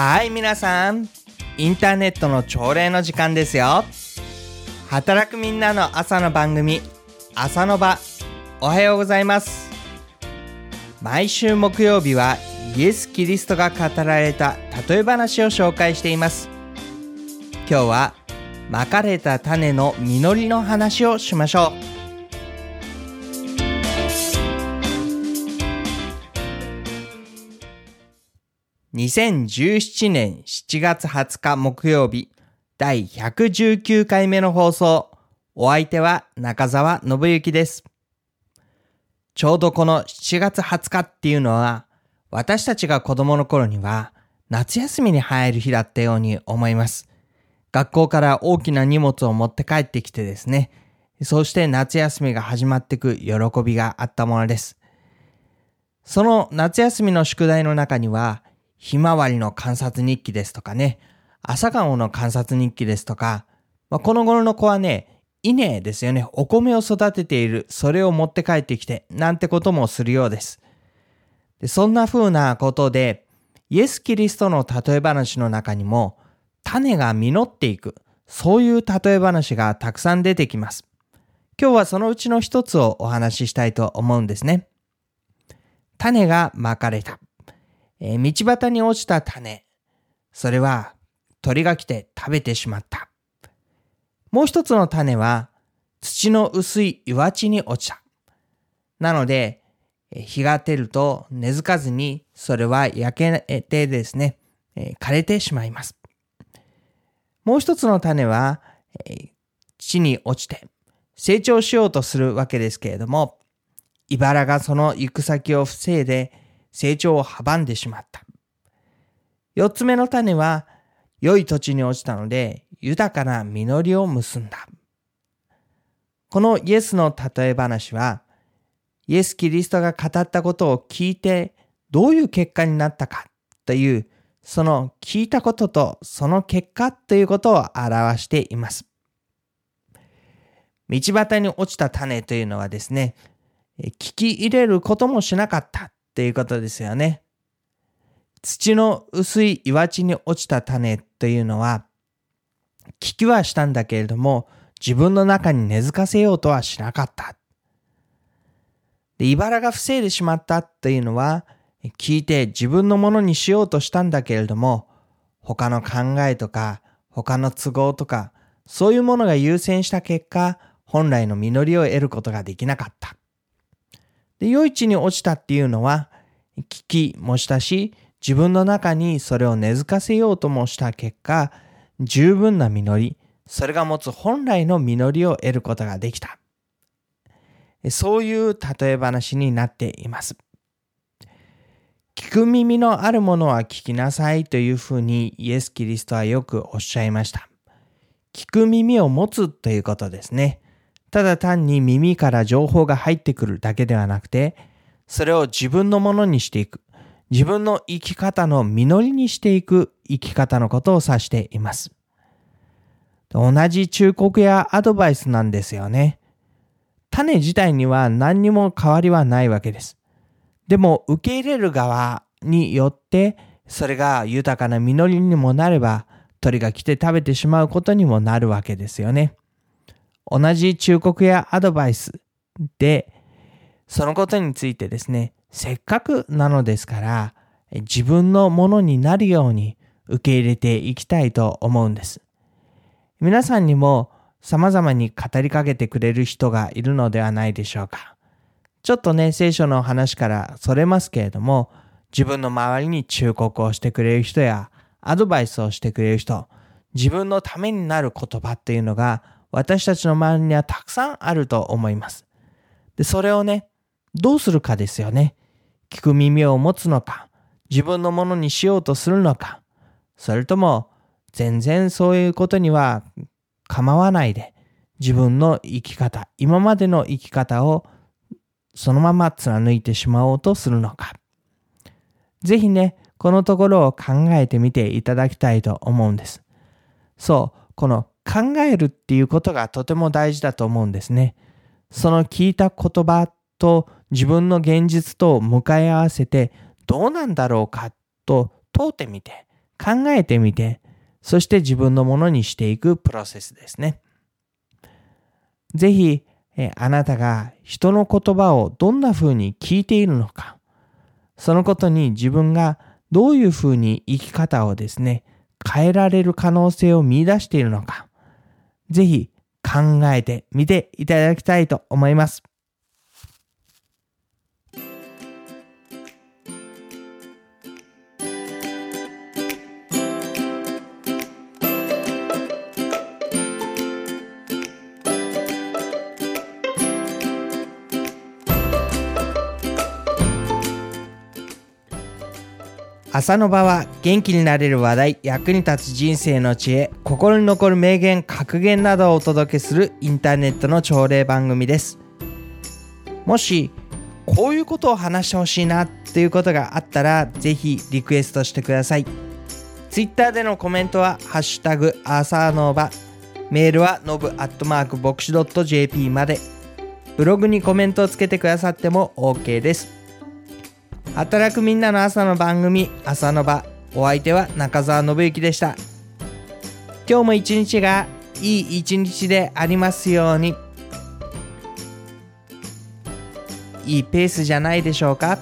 はい皆さん。インターネットの朝礼の時間ですよ。働くみんなの朝の番組朝の場。おはようございます。毎週木曜日はイエス・キリストが語られた例え話を紹介しています。今日はまかれた種の実りの話をしましょう。2017年7月20日木曜日第119回目の放送。お相手は中澤信之です。ちょうどこの7月20日っていうのは私たちが子供の頃には夏休みに入る日だったように思います。学校から大きな荷物を持って帰ってきてですね、そして夏休みが始まっていく喜びがあったものです。その夏休みの宿題の中にはひまわりの観察日記ですとかね、朝顔の観察日記ですとか、まあ、この頃の子はね、稲ですよね。お米を育てている。それを持って帰ってきて、なんてこともするようです。でそんな風なことで、イエス・キリストの例え話の中にも、種が実っていく。そういう例え話がたくさん出てきます。今日はそのうちの一つをお話ししたいと思うんですね。種がまかれた。えー、道端に落ちた種。それは鳥が来て食べてしまった。もう一つの種は土の薄い岩地に落ちた。なので、日が照ると根付かずにそれは焼けてですね、枯れてしまいます。もう一つの種は地に落ちて成長しようとするわけですけれども、茨がその行く先を防いで成長を阻んでしまった。四つ目の種は良い土地に落ちたので豊かな実りを結んだ。このイエスの例え話は、イエス・キリストが語ったことを聞いてどういう結果になったかという、その聞いたこととその結果ということを表しています。道端に落ちた種というのはですね、聞き入れることもしなかったっていうことですよね。土の薄い岩地に落ちた種というのは、聞きはしたんだけれども、自分の中に根付かせようとはしなかった。で、茨が防いでしまったというのは、聞いて自分のものにしようとしたんだけれども、他の考えとか、他の都合とか、そういうものが優先した結果、本来の実りを得ることができなかった。で、良い地に落ちたっていうのは、聞きもしたし、自分の中にそれを根付かせようともした結果、十分な実り、それが持つ本来の実りを得ることができた。そういう例え話になっています。聞く耳のあるものは聞きなさいというふうにイエス・キリストはよくおっしゃいました。聞く耳を持つということですね。ただ単に耳から情報が入ってくるだけではなくて、それを自分のものにしていく。自分の生き方の実りにしていく生き方のことを指しています。同じ忠告やアドバイスなんですよね。種自体には何にも変わりはないわけです。でも受け入れる側によってそれが豊かな実りにもなれば鳥が来て食べてしまうことにもなるわけですよね。同じ忠告やアドバイスで、そのことについてですね、せっかくなのですから、自分のものになるように受け入れていきたいと思うんです。皆さんにも様々に語りかけてくれる人がいるのではないでしょうか。ちょっとね、聖書の話からそれますけれども、自分の周りに忠告をしてくれる人や、アドバイスをしてくれる人、自分のためになる言葉っていうのが私たちの周りにはたくさんあると思います。で、それをね、どうするかですよね。聞く耳を持つのか、自分のものにしようとするのか、それとも全然そういうことには構わないで、自分の生き方、今までの生き方をそのまま貫いてしまおうとするのか。ぜひね、このところを考えてみていただきたいと思うんです。そう、この考えるっていうことがとても大事だと思うんですね。その聞いた言葉と自分の現実と向かい合わせてどうなんだろうかと問うてみて考えてみて、そして自分のものにしていくプロセスですね。ぜひ、えあなたが人の言葉をどんな風に聞いているのか、そのことに自分がどういう風に生き方をですね、変えられる可能性を見出しているのか、ぜひ考えてみていただきたいと思います。朝の場は元気になれる話題、役に立つ人生の知恵、心に残る名言、格言などをお届けするインターネットの朝礼番組です。もし、こういうことを話してほしいなっていうことがあったら、ぜひリクエストしてください。Twitter でのコメントは、ハッシュタグ、朝の場、メールは、のぶアットマーク牧師 .jp まで、ブログにコメントをつけてくださっても OK です。働くみんなの朝の番組朝の場。お相手は中澤信之でした。今日も一日がいい一日でありますように。いいペースじゃないでしょうか。